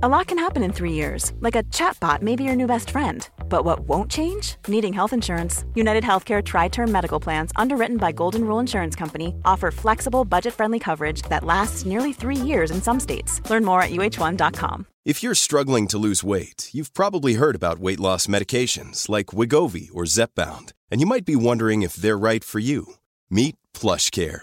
A lot can happen in three years, like a chatbot may be your new best friend. But what won't change? Needing health insurance. United Healthcare Tri Term Medical Plans, underwritten by Golden Rule Insurance Company, offer flexible, budget friendly coverage that lasts nearly three years in some states. Learn more at uh1.com. If you're struggling to lose weight, you've probably heard about weight loss medications like Wegovy or Zepbound, and you might be wondering if they're right for you. Meet PlushCare,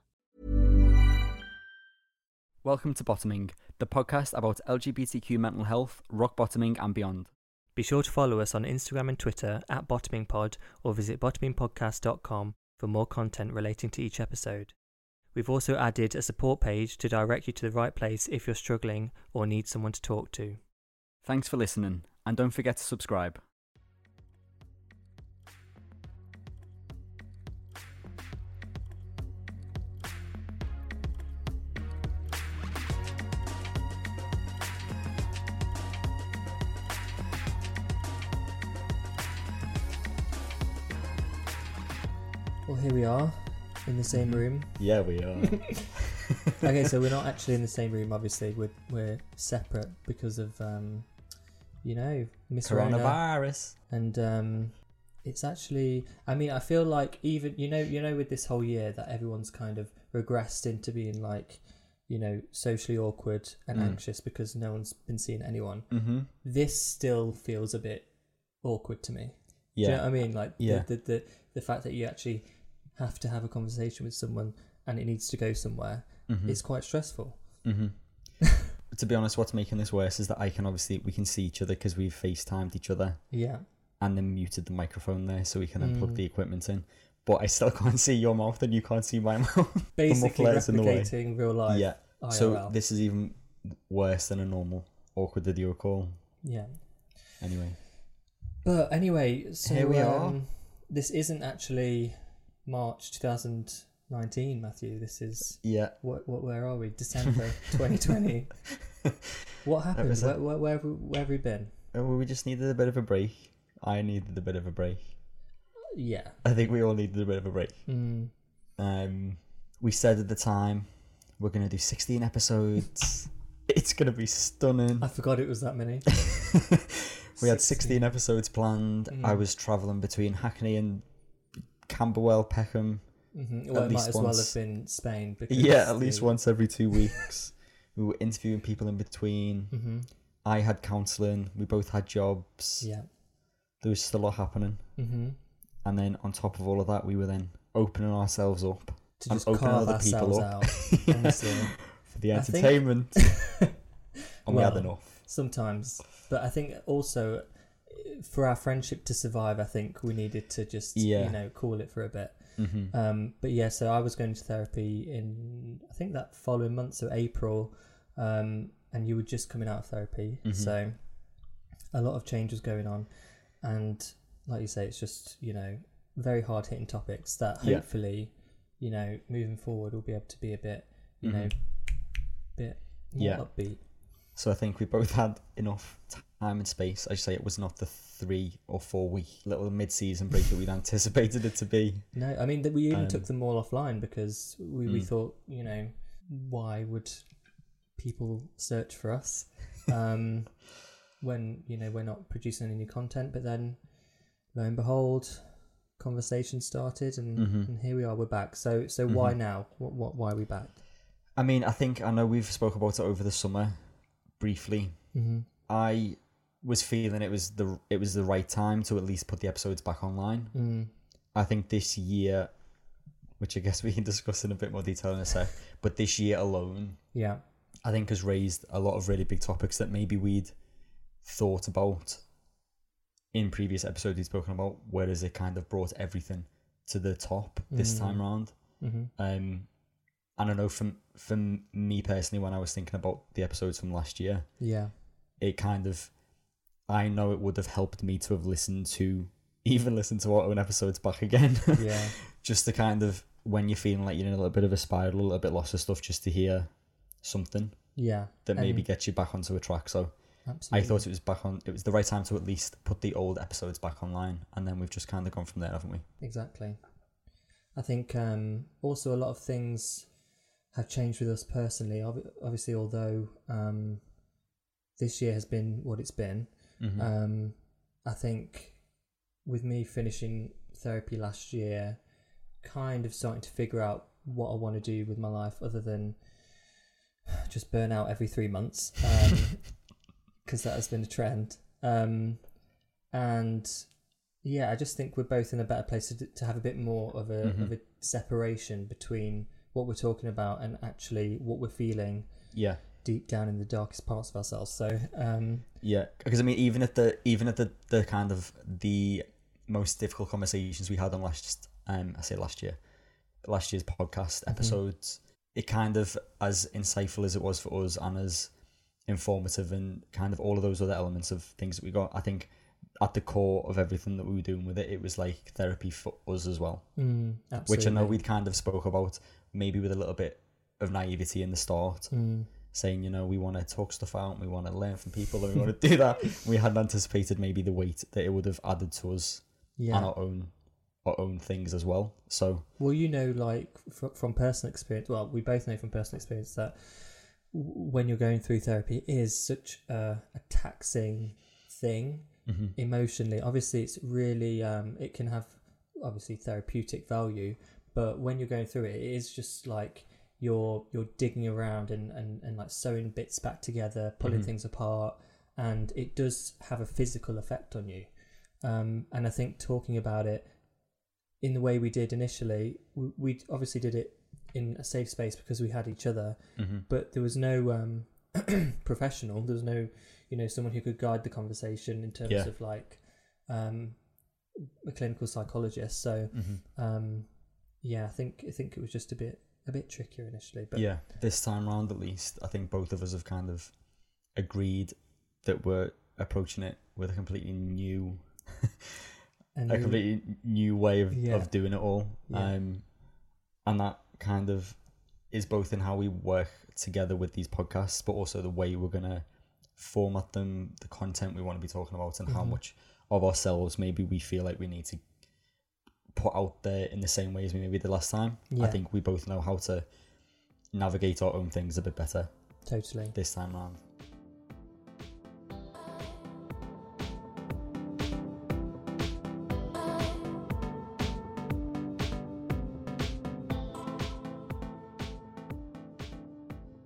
Welcome to Bottoming, the podcast about LGBTQ mental health, rock bottoming, and beyond. Be sure to follow us on Instagram and Twitter at bottomingpod or visit bottomingpodcast.com for more content relating to each episode. We've also added a support page to direct you to the right place if you're struggling or need someone to talk to. Thanks for listening, and don't forget to subscribe. Here we are in the same room. Yeah, we are. Okay, so we're not actually in the same room. Obviously, we're we're separate because of um, you know, Miss Rona. Coronavirus. and um, it's actually. I mean, I feel like even you know, you know, with this whole year that everyone's kind of regressed into being like, you know, socially awkward and Mm. anxious because no one's been seeing anyone. Mm-hmm. This still feels a bit awkward to me. Yeah. Do you know what I mean? Like Yeah. the, the the the fact that you actually have to have a conversation with someone and it needs to go somewhere Mhm. is quite stressful. hmm to be honest, what's making this worse is that I can obviously we can see each other because we've FaceTimed each other Yeah. and then muted the microphone there so we can then plug Mm. the equipment in. But I still can't see your mouth and you can't see my mouth. Basically muffler's in the way. real life. yeah. IRL. So this is even worse than a normal awkward video call. yeah. Anyway. But anyway, so Here we are. um, This isn't actually March 2019, Matthew. This is Yeah. what? What? Where are we? December 2020. what happened? Where, where, where, have we, where have we been? Uh, well, we just needed a bit of a break. I needed a bit of a break. Yeah. I think we all needed a bit of a break. Mm. Um, we said at the time we're gonna do 16 episodes. it's gonna be stunning. I forgot it was that many. we had 16 episodes planned. I Mm. was traveling between Hackney and Camberwell, Peckham. hmm At Well, it might least as well have been Spain. Because Yeah, at least the- once every two weeks. we were interviewing people in between. Mhm. I had counselling. We both had jobs. Yeah. There was still a lot happening. hmm And then on top of all of that, we were then opening ourselves up To and just carve other people up for the I think- entertainment. and we had Well, enough. Sometimes, but I think also for our friendship to survive, I think we needed to just Yeah. you know call it for a bit. hmm Um, but yeah, so I was going to therapy in I think that following month, so April, um, and you were just coming out of therapy, Mhm. so a lot of change was going on, and like you say, it's just you know very hard hitting topics that Yeah. hopefully you know moving forward we'll be able to be a bit you know Mhm. bit Yeah. upbeat. So I think we both had enough time and space. I should say it was not the three or four week little mid season break that we'd anticipated it to be. No, I mean that we even Um, took them all offline because we, we Mm. thought, you know, why would people search for us um, when you know we're not producing any new content? But then, lo and behold, conversation started, and, Mhm. and here we are. We're back. So so why Mhm. now? What, what why are we back? I mean, I think I know we've spoke about it over the summer briefly. Mm-hmm. I was feeling it was the it was the right time to at least put the episodes back online. Mm. I think this year, which I guess we can discuss in a bit more detail in a sec, but this year alone, Yeah. I think has raised a lot of really big topics that maybe we'd thought about in previous episodes we've spoken about, whereas it kind of brought everything to the top this Mm. time round. hmm Um, and I know from from me personally, when I was thinking about the episodes from last year, Yeah. it kind of I know it would have helped me to have listened to even listen to our own episodes back again. Yeah. just to kind of when you're feeling like you're in a little bit of a spiral, a little bit lost of stuff, just to hear something Yeah. that maybe And- gets you back onto a track. So Absolutely. I thought it was back on. It was the right time to at least put the old episodes back online, and then we've just kind of gone from there, haven't we? Exactly. I think um, also a lot of things have changed with us personally. Obviously, although um, this year has been what it's been, Mm-hmm. um, I think with me finishing therapy last year, kind of starting to figure out what I want to do with my life other than just burn out every three months, because that has been a trend. Um, and yeah, I just think we're both in a better place to, to have a bit more of a Mhm. of a separation between what we're talking about and actually what we're feeling yeah, deep down in the darkest parts of ourselves. So um, yeah. Because I mean, even at the even at the the kind of the most difficult conversations we had on last um I say last year, last year's podcast episodes, it kind of as insightful as it was for us and as informative and kind of all of those other elements of things that we got. I think at the core of everything that we were doing with it, it was like therapy for us as well. mm, which I know we'd kind of spoke about maybe with a little bit of naivety in the start, Mm, saying, you know, we want to talk stuff out, we want to learn from people, and we want to do that. We hadn't anticipated maybe the weight that it would have added to us yeah. and our own our own things as well. So Well, you know, like fr- from personal experience. Well, we both know from personal experience that w- when you're going through therapy, it is such a, a taxing thing emotionally. Obviously, it's really um, it can have obviously therapeutic value, but when you're going through it, it is just like you're you're digging around and and, and like sewing bits back together, pulling Mhm. things apart, and it does have a physical effect on you. Um, and I think talking about it in the way we did initially, we, we obviously did it in a safe space because we had each other, mm-hmm. but there was no um, professional. There was no, you know, someone who could guide the conversation in terms Yeah. of like um, a clinical psychologist. So Mm-hmm. um, yeah, I think I think it was just a bit a bit trickier initially. But yeah, this time round at least, I think both of us have kind of agreed that we're approaching it with a completely new and a completely new way of, Yeah. of doing it all. Yeah. Um, and that kind of is both in how we work together with these podcasts, but also the way we're going to format them, the content we want to be talking about, and how Mhm. much of ourselves maybe we feel like we need to put out there in the same way as we maybe did last time. I think we both know how to navigate our own things a bit better totally. this time round.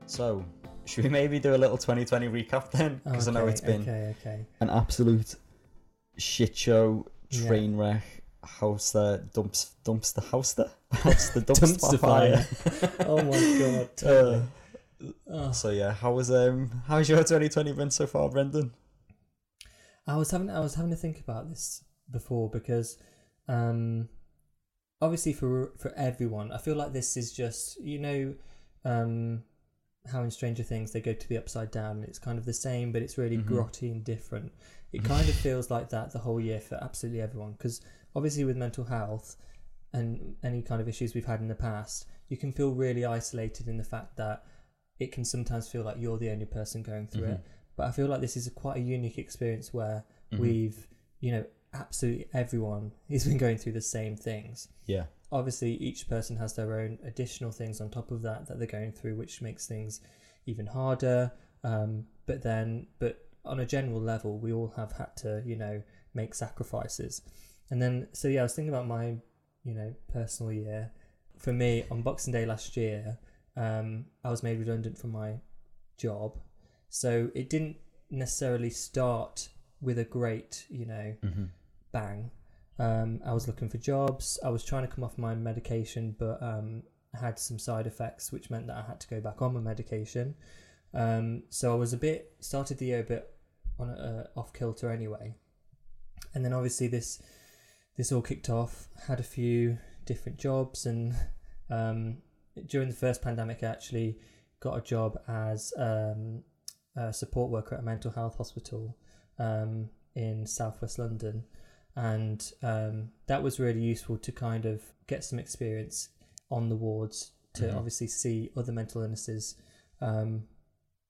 So, should we maybe do a little 2020 recap then? Because I know it's been okay, okay. an absolute shit show, Yeah. train wreck, house there, dumps, dumpster, house there, house the dumpster, fire. Oh my god. Totally. Uh, Oh. so yeah, how was um how's your 2020 been so far, Brendan? I was having I was having to think about this before because um obviously for for everyone I feel like this is just you know um how in Stranger Things they go to the upside down and it's kind of the same but it's really Mhm. grotty and different. It kind of feels like that the whole year for absolutely everyone because obviously with mental health and any kind of issues we've had in the past you can feel really isolated in the fact that it can sometimes feel like you're the only person going through it but I feel like this is a quite a unique experience where Mhm. we've, you know, absolutely everyone has been going through the same things. Yeah. Obviously, each person has their own additional things on top of that that they're going through, which makes things even harder. Um, but then, but on a general level, we all have had to, you know, make sacrifices. And then, so yeah, I was thinking about my, you know, personal year. For me, on Boxing Day last year, um, I was made redundant from my job. So it didn't necessarily start with a great, you know, hmm bang. Um, I was looking for jobs. I was trying to come off my medication, but um, had some side effects, which meant that I had to go back on my medication. Um, so I was a bit started the year a bit on a, uh, off kilter anyway, and then obviously this this all kicked off. Had a few different jobs, and um, during the first pandemic, I actually got a job as um, a support worker at a mental health hospital um, in southwest London, and um, that was really useful to kind of get some experience on the wards to Mhm. obviously see other mental illnesses um,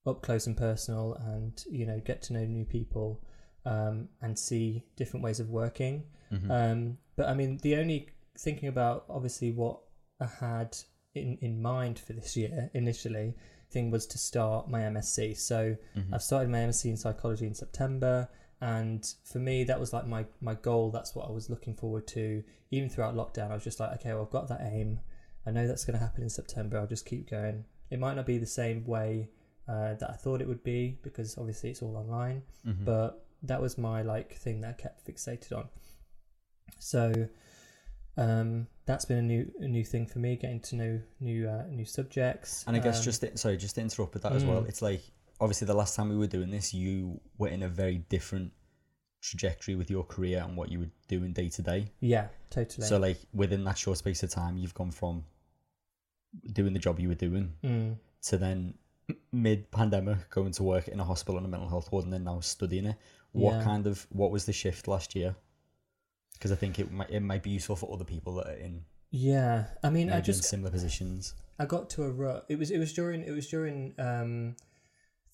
up close and personal, and you know get to know new people um, and see different ways of working. Hmm Um, but I mean, the only thinking about obviously what I had in, in mind for this year initially thing was to start my MSc. So hmm I've started my MSc in psychology in September, and for me that was like my my goal. That's what I was looking forward to. Even throughout lockdown, I was just like, okay, well, I've got that aim. I know that's going to happen in September. I'll just keep going. It might not be the same way uh, that I thought it would be because obviously it's all online hmm but that was my like thing that I kept fixated on. So um, that's been a new a new thing for me, getting to know new uh, new subjects. And I guess Um, just to- sorry, just to interrupt with that as well. Mm. It's like obviously the last time we were doing this, you were in a very different trajectory with your career and what you were doing day to day. yeah, totally. So like within that short space of time, you've gone from doing the job you were doing Mm. to then mid pandemic going to work in a hospital in a mental health ward and then now studying it. What Yeah. kind of what was the shift last year? Because I think it might it might be useful for other people that are in yeah, I mean, I in just similar positions. I got to a rut. It was it was during it was during um,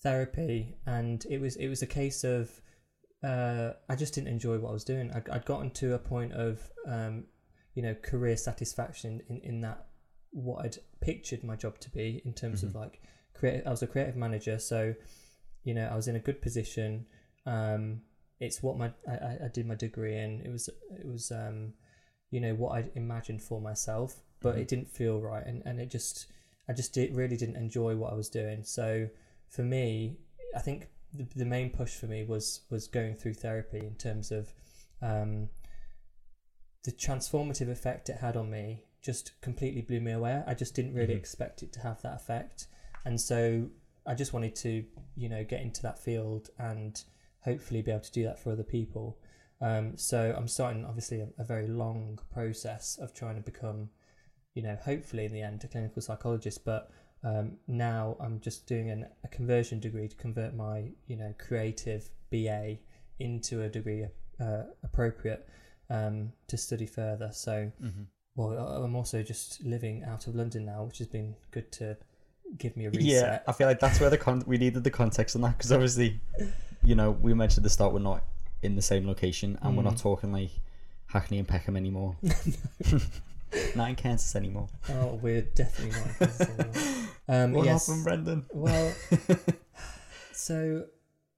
therapy, and it was it was a case of uh, I just didn't enjoy what I was doing. I, I'd gotten to a point of um, you know career satisfaction in in that what I'd pictured my job to be in terms of Mhm. like creative. I was a creative manager, so you know I was in a good position. Um, it's what my I, I- did my degree in. It was it was um, you know what I imagined for myself, but Mhm. it didn't feel right, and and it just I just did, really didn't enjoy what I was doing. So for me, I think the, the main push for me was was going through therapy in terms of um, the transformative effect it had on me. Just completely blew me away. I just didn't really Mhm. expect it to have that effect, and so I just wanted to you know get into that field and hopefully be able to do that for other people. Um, so I'm starting obviously a, a very long process of trying to become, you know, hopefully in the end a clinical psychologist. But um, now I'm just doing an, a conversion degree to convert my, you know, creative BA into a degree uh, appropriate um, to study further. So, Mm-hmm. well, I'm also just living out of London now, which has been good to give me a reset. Yeah, I feel like that's where the con- we needed the context on that because obviously, you know, we mentioned at the start we're not in the same location and we're not Mm. talking like Hackney and Peckham anymore. not in Kansas anymore. Oh, we're definitely not. in Kansas anymore. Um, what yes. happened, Brendan? Well, so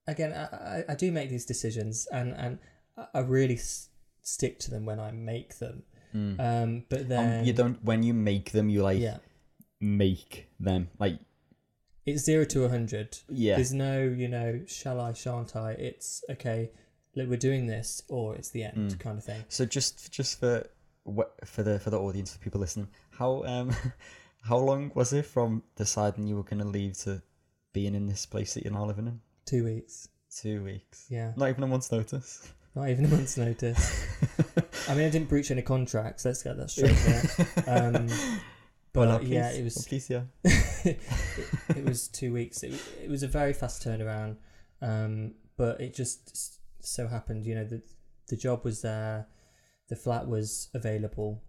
again, I, I, do make these decisions, and and I- I really s- stick to them when I make them. Mm. Um, but then Um, you don't when you make them, you like yeah, make them like it's zero to a hundred. yeah. There's no, you know, shall I, shan't I? It's okay. Look, we're doing this, or it's the end, Mm. kind of thing. So just just for for the for the audience for people listening, how um how long was it from deciding you were going to leave to being in this place that you're now living in? Two weeks. Two weeks. Yeah, Not even a month's notice. not even a month's notice. I mean, I didn't breach any contracts. Let's get that straight there. Um, but no, yeah, it was please, yeah. it, it was two weeks. It, it was a very fast turnaround, um, but it just so happened, you know, that the job was there, the flat was available,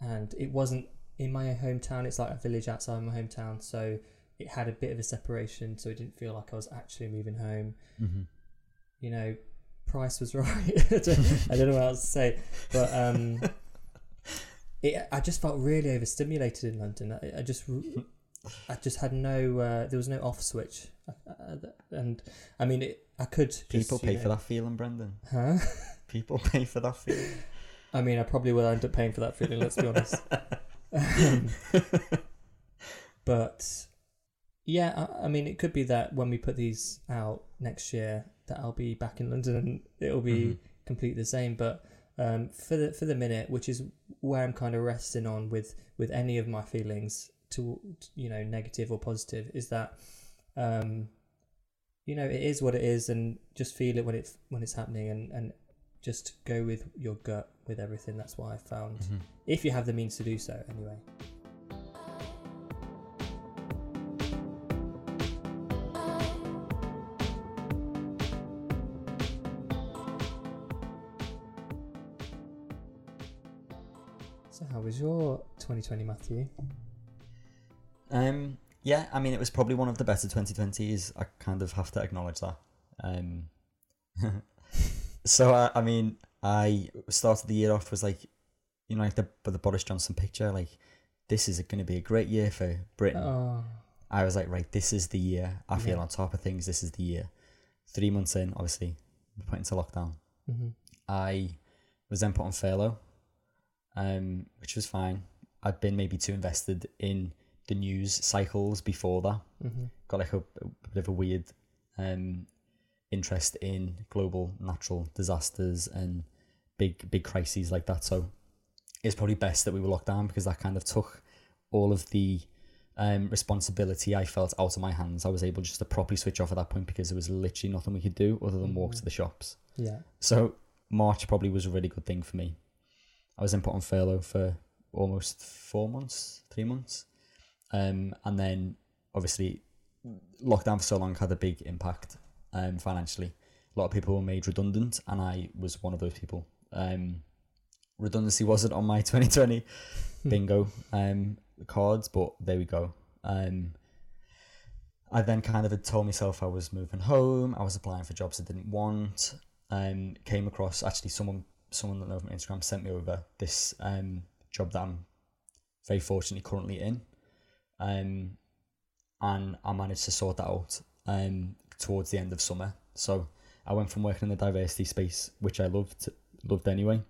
and it wasn't in my hometown. It's like a village outside my hometown, so it had a bit of a separation, so it didn't feel like I was actually moving home. Mm-hmm. You know, price was right. I, don't, I don't know what else to say, but um, it, I just felt really overstimulated in London. I, I just, I just had no, uh, there was no off switch, and I mean, it, I could just, People you pay know- for that feeling, Brendan. huh? People pay for that feeling. I mean, I probably will end up paying for that feeling. Let's be honest. Um, but Yeah, I, I mean, it could be that when we put these out next year, that I'll be back in London and it'll be Mhm. completely the same. But um, for the for the minute, which is where I'm kind of resting on with with any of my feelings to you know negative or positive, is that um, you know it is what it is, and just feel it when it when it's happening, and and just go with your gut with everything. That's what I found. Mhm. If you have the means to do so, anyway. 2020, Matthew? Um, yeah, I mean, it was probably one of the better 2020s. I kind of have to acknowledge that. Um, so, I, I mean, I started the year off was like, you know, like the, the Boris Johnson picture, like, this is going to be a great year for Britain. Oh, I was like, right, this is the year. I feel Yeah. on top of things. This is the year. Three months in, obviously, we put into lockdown. hmm I was then put on furlough, um, which was fine. I'd been maybe too invested in the news cycles before that. hmm Got like a, a bit of a weird um, interest in global natural disasters and big big crises like that. So it's probably best that we were locked down because that kind of took all of the um, responsibility I felt out of my hands. I was able just to properly switch off at that point because there was literally nothing we could do other than walk Mhm. to the shops. Yeah. So March probably was a really good thing for me. I was then put on furlough for almost four months, three months, um, and then obviously lockdown for so long had a big impact um, financially. A lot of people were made redundant, and I was one of those people. Um, redundancy wasn't on my 2020 bingo um, cards, but there we go. Um, I then kind of had told myself I was moving home. I was applying for jobs I didn't want. Um, came across actually someone someone that I know from Instagram sent me over this um job that I'm very fortunately currently in. Um, and I managed to sort that out um towards the end of summer. So I went from working in the diversity space, which I loved loved anyway,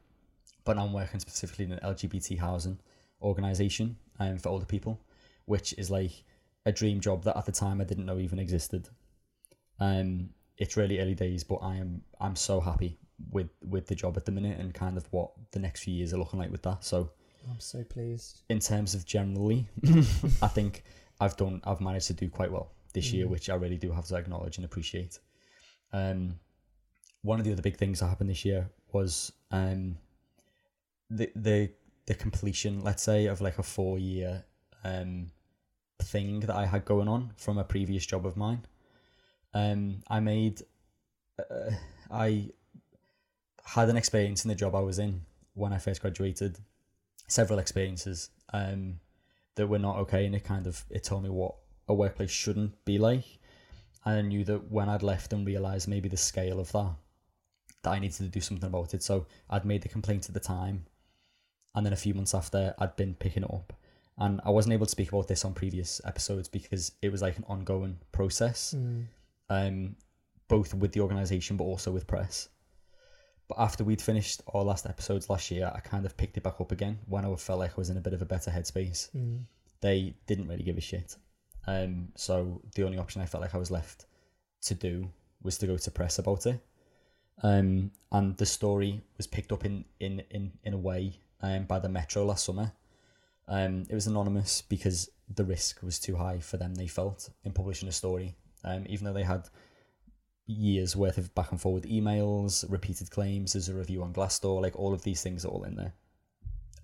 but now I'm working specifically in an LGBT housing organization um, for older people, which is like a dream job that at the time I didn't know even existed. Um, it's really early days, but I am I'm so happy with with the job at the minute and kind of what the next few years are looking like with that. So I'm so pleased. in terms of generally, I think I've done I've managed to do quite well this year, Mhm. which I really do have to acknowledge and appreciate. Um, one of the other big things that happened this year was um, the the the completion, let's say, of like a four year um thing that I had going on from a previous job of mine. Um, I made uh, I had an experience in the job I was in when I first graduated several experiences um, that were not okay, and it kind of it told me what a workplace shouldn't be like. And I knew that when I'd left and realised maybe the scale of that, that I needed to do something about it. So I'd made the complaint at the time, and then a few months after, I'd been picking it up. And I wasn't able to speak about this on previous episodes because it was like an ongoing process Mm. um, both with the organisation but also with press. But after we'd finished our last episodes last year, I kind of picked it back up again when I felt like I was in a bit of a better headspace. Mm. They didn't really give a shit. Um, so the only option I felt like I was left to do was to go to press about it. Um, and the story was picked up in, in, in, in a way um, by the Metro last summer. Um, it was anonymous because the risk was too high for them, they felt, in publishing a story. Um, even though they had years worth of back and forward emails, repeated claims, there's a review on Glassdoor, like all of these things are all in there.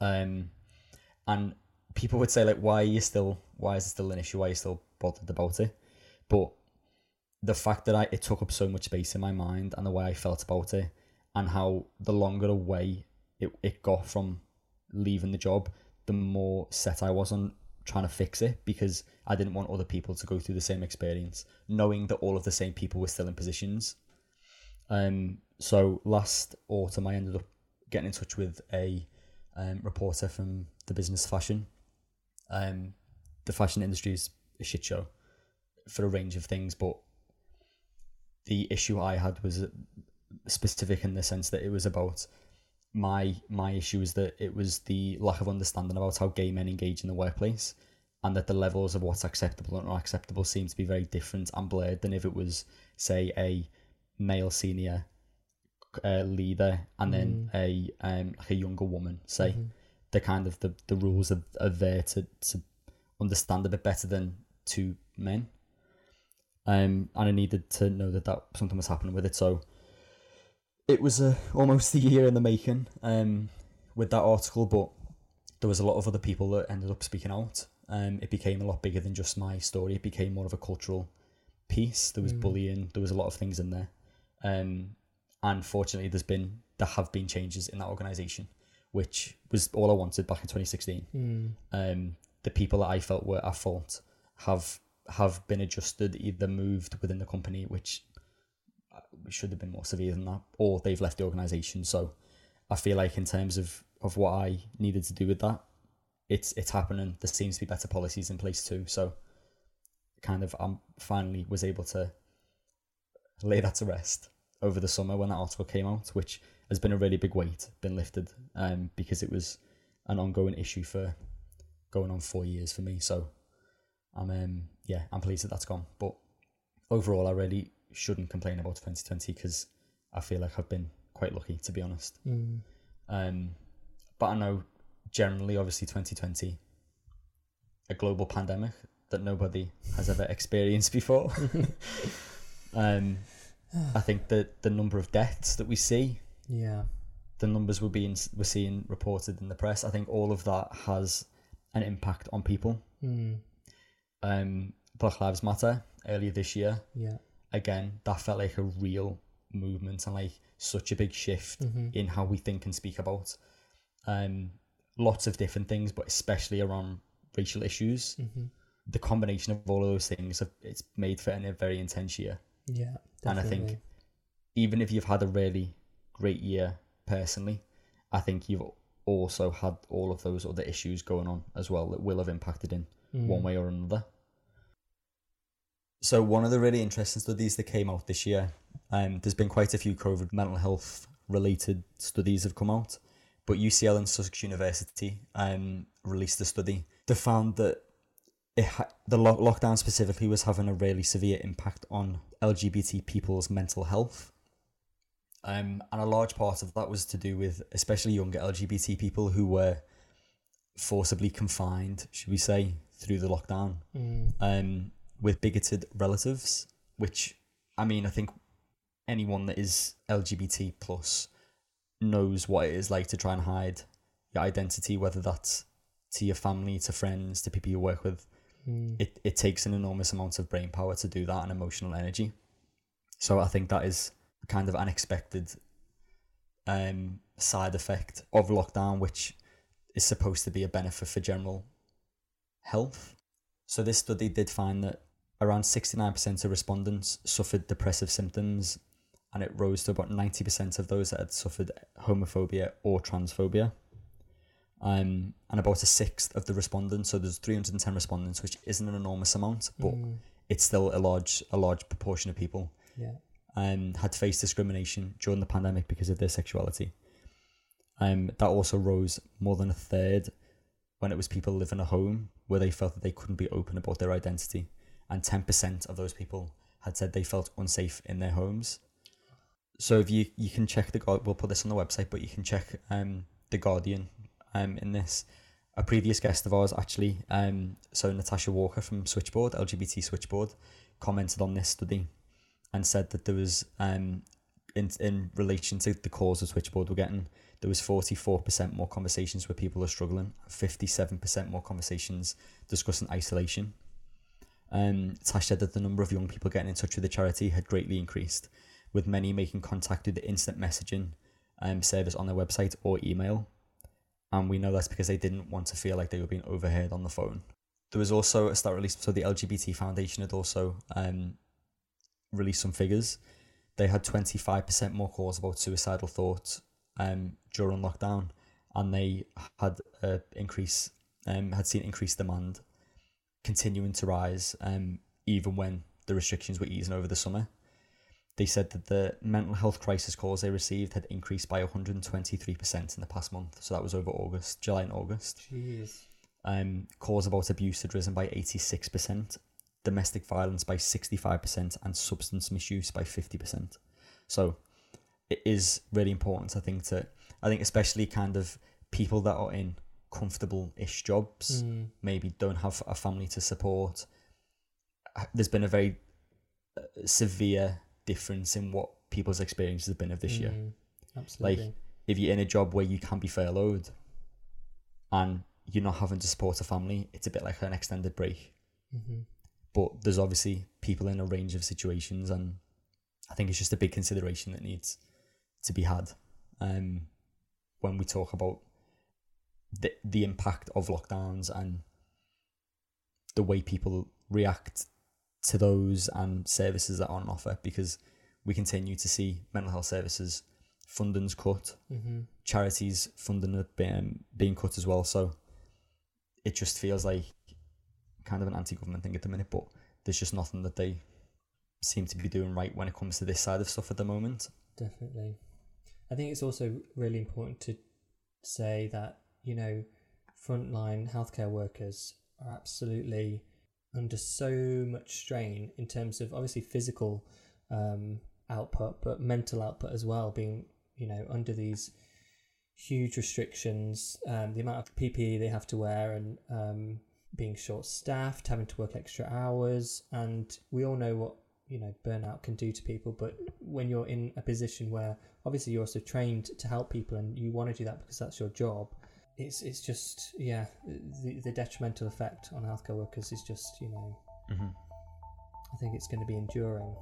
Um, and people would say like, why are you still, why is it still an issue? Why are you still bothered about it? But the fact that I it took up so much space in my mind and the way I felt about it, and how the longer away it it got from leaving the job, the more set I was on trying to fix it because I didn't want other people to go through the same experience, knowing that all of the same people were still in positions. Um, so last autumn, I ended up getting in touch with a um, reporter from the business fashion. Um, the fashion industry is a shit show for a range of things, but the issue I had was specific in the sense that it was about my my issue is that it was the lack of understanding about how gay men engage in the workplace and that the levels of what's acceptable and not acceptable seem to be very different and blurred than if it was, say, a male senior uh, leader and then a um like a younger woman. Say Mhm. the kind of the, the rules are, are there to, to understand a bit better than two men. Um, and I needed to know that that something was happening with it. So it was a, almost a year in the making um, with that article, but there was a lot of other people that ended up speaking out. Um, it became a lot bigger than just my story. It became more of a cultural piece. There was Mm. bullying. There was a lot of things in there. Um, and fortunately, there's been there have been changes in that organisation, which was all I wanted back in 2016 Mm. um, the people that I felt were at fault have have been adjusted, either moved within the company, which uh, should have been more severe than that, or they've left the organisation. So I feel like in terms of, of what I needed to do with that, it's it's happening. There seems to be better policies in place too. So kind of I'm finally was able to lay that to rest over the summer when that article came out, which has been a really big weight been lifted um, because it was an ongoing issue for going on four years for me. So I'm um yeah, I'm pleased that that's gone. But overall, I really shouldn't complain about 2020 because I feel like I've been quite lucky to be honest. Mm. Um, but I know generally, obviously, 2020, a global pandemic that nobody has ever experienced before. um, I think that the number of deaths that we see Yeah. the numbers we're being we're seeing reported in the press. I think all of that has an impact on people. Mm. Um, Black Lives Matter earlier this year, Yeah. Again, that felt like a real movement and like such a big shift hmm in how we think and speak about um lots of different things, but especially around racial issues. hmm The combination of all of those things, have, it's made for a very intense year. Yeah. definitely. And I think even if you've had a really great year personally, I think you've also had all of those other issues going on as well that will have impacted in one Mm. way or another. So one of the really interesting studies that came out this year, um, there's been quite a few COVID mental health related studies have come out, but UCL and Sussex University um, released a study. They found that it ha- the lo- lockdown specifically was having a really severe impact on LGBT people's mental health. Um, and a large part of that was to do with especially younger LGBT people who were forcibly confined, should we say, through the lockdown Mm. um, with bigoted relatives, which I mean, I think anyone that is LGBT plus knows what it is like to try and hide your identity, whether that's to your family, to friends, to people you work with. Mm. It it takes an enormous amount of brain power to do that and emotional energy. So I think that is a kind of unexpected um, side effect of lockdown, which is supposed to be a benefit for general health. So this study did find that around 69% of respondents suffered depressive symptoms and it rose to about 90% of those that had suffered homophobia or transphobia. Um, and about a sixth of the respondents, so there's 310 respondents, which isn't an enormous amount, but Mm. it's still a large a large proportion of people Yeah. um, had faced discrimination during the pandemic because of their sexuality. Um, that also rose more than a third when it was people living at home where they felt that they couldn't be open about their identity, and ten percent of those people had said they felt unsafe in their homes. So if you you can check the we'll put this on the website, but you can check um, the Guardian um, in this. A previous guest of ours actually, um, so Natasha Walker from Switchboard LGBT Switchboard, commented on this study and said that there was um in in relation to the calls of switchboard we're getting there was 44% more conversations where people are struggling 57% more conversations discussing isolation um Tash said that the number of young people getting in touch with the charity had greatly increased with many making contact through the instant messaging um service on their website or email. And we know that's because they didn't want to feel like they were being overheard on the phone. There was also a stat release so the LGBT Foundation had also um released some figures. They had 25% more calls about suicidal thoughts um, during lockdown, and they had uh, increase um, had seen increased demand continuing to rise um, even when the restrictions were easing over the summer. They said that the mental health crisis calls they received had increased by 123% in the past month. So that was over August, July and August. Jeez. Um, calls about abuse had risen by 86%, domestic violence by 65%, and substance misuse by 50%. So it is really important, I think, to, I think, especially kind of people that are in comfortable ish jobs, Mm. maybe don't have a family to support. Uh, There's been a very uh, severe difference in what people's experiences have been of this year. Mm. Absolutely. Like, if you're in a job where you can be furloughed and you're not having to support a family, it's a bit like an extended break. hmm But there's obviously people in a range of situations, and I think it's just a big consideration that needs to be had um, when we talk about the the impact of lockdowns and the way people react to those and services that are on offer because we continue to see mental health services funding's cut hmm charities funding are being, being cut as well. So it just feels like kind of an anti-government thing at the minute, but there's just nothing that they seem to be doing right when it comes to this side of stuff at the moment. Definitely. I think it's also really important to say that, you know, frontline healthcare workers are absolutely under so much strain in terms of obviously physical um, output, but mental output as well, being, you know, under these huge restrictions, um, the amount of PPE they have to wear and um, being short staffed, having to work extra hours. And we all know what, you know, burnout can do to people. But when you're in a position where obviously you're also trained to help people and you want to do that because that's your job, it's, it's just, yeah, the, the detrimental effect on healthcare workers is just, you know, Mm-hmm. I think it's going to be enduring.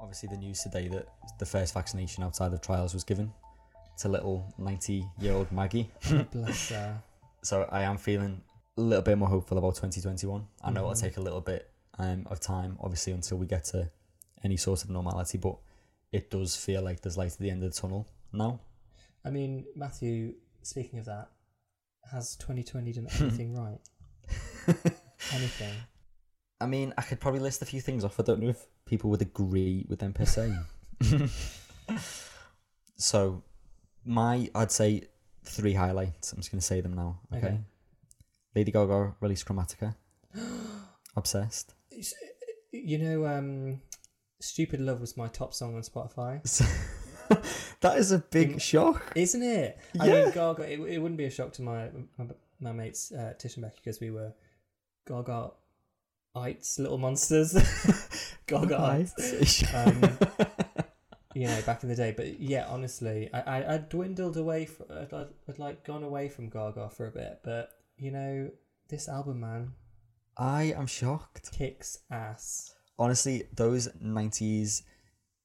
Obviously, the news today that the first vaccination outside of trials was given to little 90-year-old Maggie. Bless her. so I am feeling a little bit more hopeful about 2021. I know Mhm. it'll take a little bit um, of time, obviously, until we get to any sort of normality, but it does feel like there's light at the end of the tunnel now. I mean, Matthew, speaking of that, has 2020 done anything right? Anything? I mean, I could probably list a few things off. I don't know if people would agree with them per se. so, my, I'd say three highlights. I'm just going to say them now. Okay. Okay. Lady Gaga released Chromatica. Obsessed. It's- You know, um, Stupid Love was my top song on Spotify. that is a big shock. Isn't it? I Yeah. mean, Gaga, it, it wouldn't be a shock to my my, my mates, uh, Tish and Becky, because we were Gaga ites, little monsters. Gaga ites. Um, you know, back in the day. But yeah, honestly, I, I, I dwindled away from, I'd, I'd, I'd like gone away from Gaga for a bit. But, you know, this album, man, I am shocked. kicks ass. Honestly, those 90s,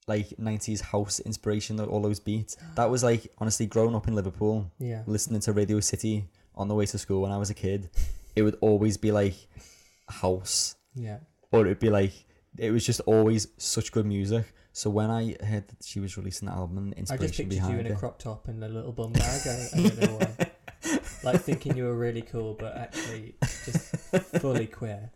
like 90s house inspiration, all those beats, that was like, honestly, growing up in Liverpool, Yeah. listening to Radio City on the way to school when I was a kid, it would always be like house, Yeah. or it'd be like, it was just always such good music. So when I heard that she was releasing the album, the I just pictured you behind in a it, crop top and a little bum bag. I, I don't know why. like thinking you were really cool, but actually just fully queer.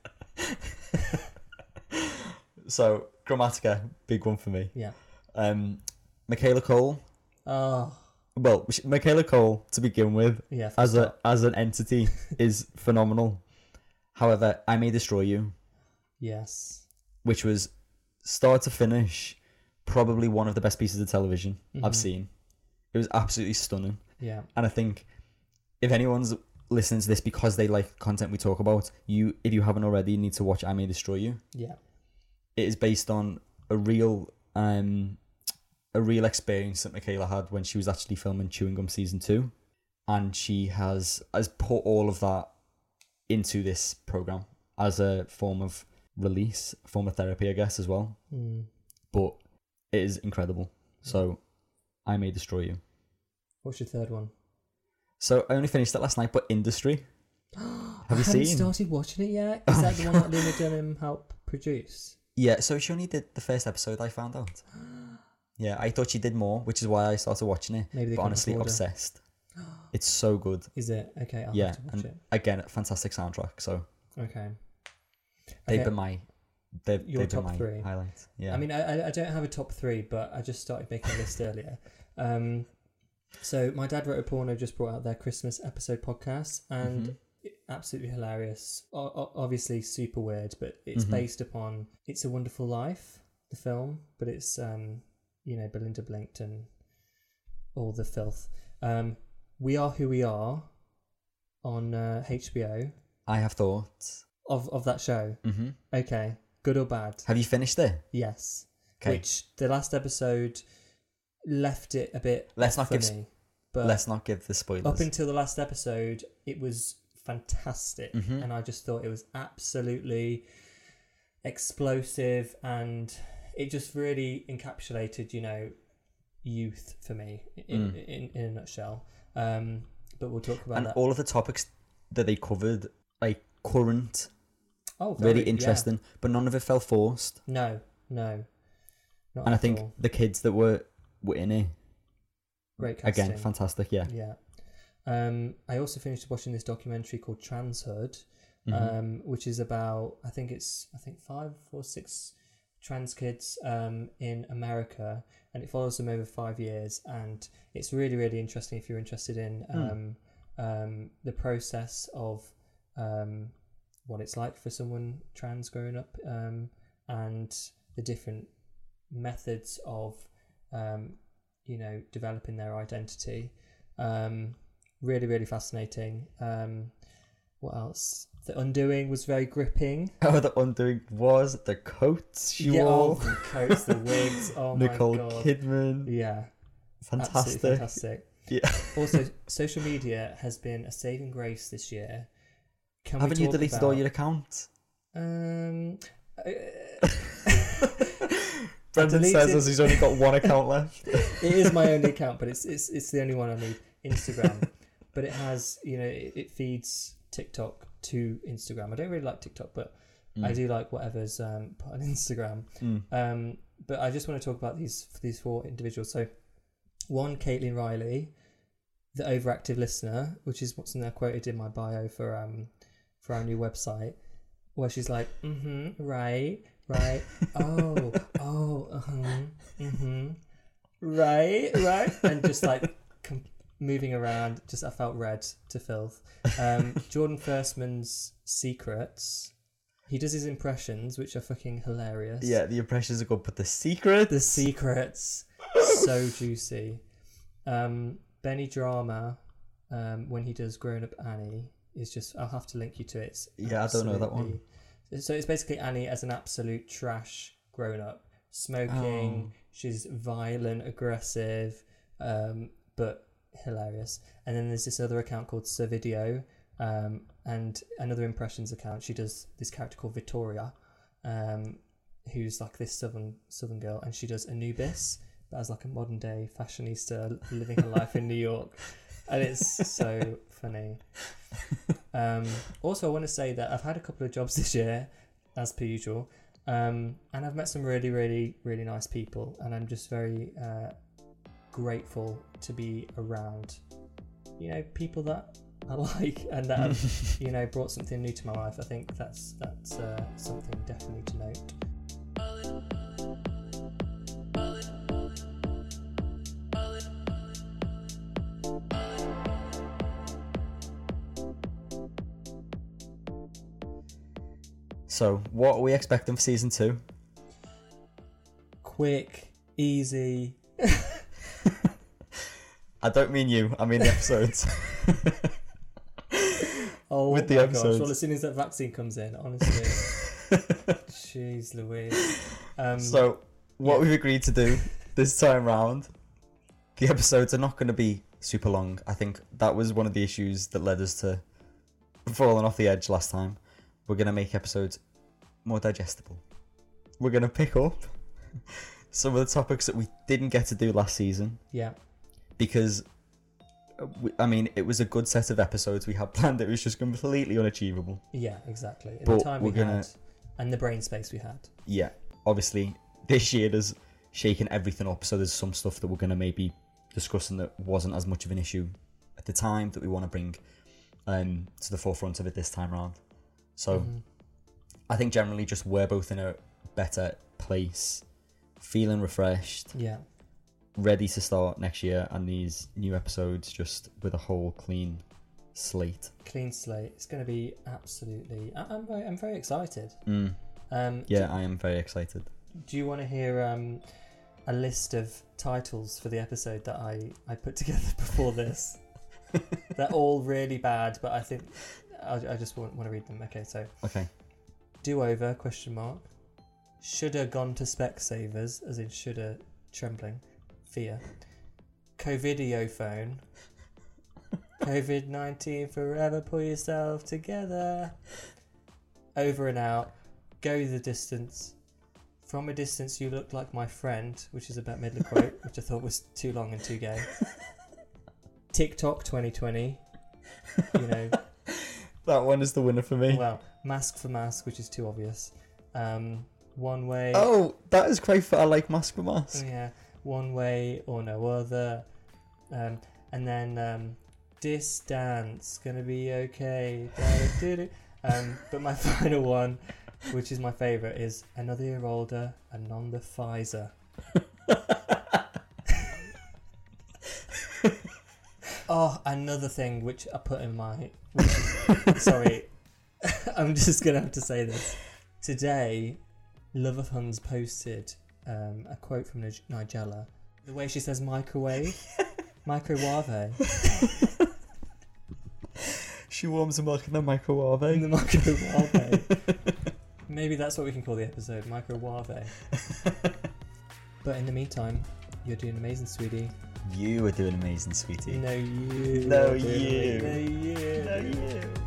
so Chromatica, big one for me. Yeah. Um, Michaela Coel, Oh, well, Michaela Coel to begin with, yeah. as a as an entity is phenomenal. However, I May Destroy You, yes. which was start to finish, probably one of the best pieces of television Mhm. I've seen. It was absolutely stunning, Yeah. and I think if anyone's listening to this because they like content we talk about, you if you haven't already need to watch I May Destroy You. Yeah. It is based on a real um a real experience that Michaela had when she was actually filming Chewing Gum season two, and she has has put all of that into this program as a form of release, form of therapy, I guess, as well. Mm. But it is incredible. So I may destroy you. What's your third one? So I only finished that last night, but Industry. Have you haven't seen? started watching it yet. Is that the one that Lena Dunham helped produce? Yeah, so she only did the first episode. I found out. Yeah, I thought she did more, which is why I started watching it. Maybe they but honestly, afford her. obsessed. It's so good. Is it? Okay, I'll yeah, have to watch and it. again, fantastic soundtrack. So Okay. They've Okay. been my they've, Your they've been top my three. highlights. Yeah. I mean, I, I- I don't have a top three, but I just started making a list earlier. Um, so my dad wrote a porno just brought out their Christmas episode podcast, and Mhm. it- absolutely hilarious. O- o- obviously super weird, but it's Mhm. based upon "It's a Wonderful Life," the film, but it's um, you know Belinda blinked and all the filth. Um, we are who we are on uh, HBO I have thoughts. of of that show. Mm-hmm. Okay, good or bad? Have you finished it? Yes. Okay. Which the last episode left it a bit. Let's not for give me. But Let's not give the spoilers. up until the last episode, it was fantastic, Mhm. and I just thought it was absolutely explosive, and it just really encapsulated, you know, youth for me in Mm. in, in a nutshell. Um, but we'll talk about and that. all of the topics that they covered, like current, oh, very, really yeah. interesting, but none of it felt forced. No, no, not and I think all. the kids that were in great casting. again, fantastic. Yeah. Yeah. Um, I also finished watching this documentary called Transhood, Mhm. um, which is about I think it's I think five or six trans kids um, in America, and it follows them over five years, and it's really really interesting if you're interested in um, um, the process of um, what it's like for someone trans growing up, um, and the different methods of um, you know developing their identity. Um, really really fascinating. Um, what else? The Undoing was very gripping. Oh, the undoing was the coats she yeah, oh, wore. the coats, the wigs. Oh Nicole my god. Kidman. Yeah, Fantastic. fantastic. Yeah. Also, social media has been a saving grace this year. Can Haven't you deleted about, all your accounts? Um, uh, Brendan says as he's only got one account left. it is my only account, but it's it's it's the only one I need. Instagram, but it has you know it, it feeds TikTok to Instagram. I don't really like TikTok, but I Mm. do like whatever's um, put on Instagram. Mm. Um, but I just want to talk about these these four individuals. So, one, Caitlin Reilly, the overactive listener, which is what's in there quoted in my bio for um for our new website, where she's like, mm-hmm, right, right, oh, oh, uh-huh, mm-hmm, right, right, and just like com- moving around. Just I felt red to filth. Um, Jordan Firstman's secrets. He does his impressions, which are fucking hilarious. Yeah, the impressions are good, but the secret. The secrets, so juicy. Um, Benny Drama, um, when he does Grown Up Annie, is just. I'll have to link you to it. It's Yeah, I don't know that one. So it's basically Annie as an absolute trash grown up, smoking. Oh. She's violent, aggressive, um, but hilarious. And then there's this other account called Servideo, um, and another impressions account. She does this character called Victoria, um, who's like this southern southern girl, and she does Anubis, as like a modern day fashionista living her life in New York, and it's so funny. Um, also, I want to say that I've had a couple of jobs this year, as per usual, um, and I've met some really, really, really nice people, and I'm just very uh, grateful to be around, you know, people that I like and that have, you know, brought something new to my life. I think that's that's uh, something definitely to note. So, what are we expecting for season two? Quick, easy. I don't mean you. I mean the episodes. Oh With the episodes. gosh! Well, as soon as that vaccine comes in, honestly, jeez, Louise. Um, so, what yeah. we've agreed to do this time round, the episodes are not going to be super long. I think that was one of the issues that led us to falling off the edge last time. We're going to make episodes more digestible. We're going to pick up some of the topics that we didn't get to do last season yeah, because uh, we- I mean it was a good set of episodes we had planned. It was just completely unachievable. yeah, exactly. In But the time we're gonna- had and the brain space we had. Yeah, obviously this year has shaken everything up. So there's some stuff that we're going to maybe discussing that wasn't as much of an issue at the time that we want to bring um, to the forefront of it this time round. So Mhm. I think generally just we're both in a better place, feeling refreshed, Yeah. ready to start next year, and these new episodes just with a whole clean slate. Clean slate. It's going to be absolutely. I- I'm very, I'm very excited. Mm. Um, Yeah, I am very excited. Do you want to hear um, a list of titles for the episode that I, I put together before this? They're all really bad, but I think I, I just want, want to read them. Okay, so Okay. Do over question mark. Shoulda gone to Specsavers, as in shoulda trembling, fear. Covidio phone. COVID nineteen forever. Pull yourself together. Over and out. Go the distance. From a distance, you look like my friend, which is a Bette Midler quote, which I thought was too long and too gay. TikTok 2020. You know, That one is the winner for me. well, mask for mask, which is too obvious. Um, one way. Oh, that is quite fun. I like Mask for Mask. Oh, yeah, one way or no other. Um, and then um, distance gonna be okay. Um, but my final one, which is my favourite, is another year older and on the Pfizer. Oh, another thing which I put in my. Which, sorry, I'm just gonna have to say this. Today, Love of Huns posted um, a quote from Nige- Nigella. The way she says microwave, microwave, She warms the milk in the microwave. in the microwave. Maybe that's what we can call the episode, microwave. but in the meantime, you're doing amazing, sweetie. You are doing amazing, sweetie. No, you. No, are doing you. No, you. No, you.